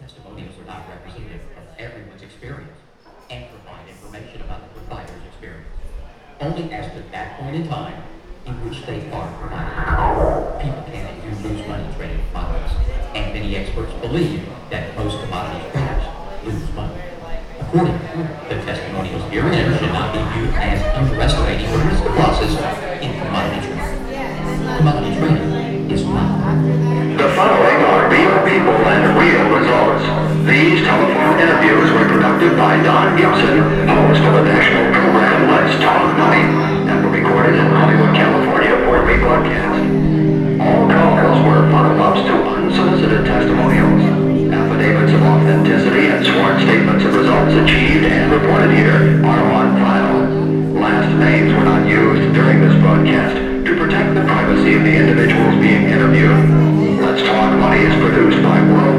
testimonials are not representative of everyone's experience and provide information about the provider's experience. Only as to that point in time in which they are provided. People can and do lose money trading commodities, and many experts believe that most commodities traders lose money. Accordingly, the testimonials herein should not be viewed as underestimating the risk of losses in commodity trading. Commodity trading is not. Don Gibson, host of the national program Let's Talk Money, and were recorded in Hollywood, California for rebroadcast. All calls were follow-ups to unsolicited testimonials. Affidavits of authenticity and sworn statements of results achieved and reported here are on file. Last names were not used during this broadcast to protect the privacy of the individuals being interviewed.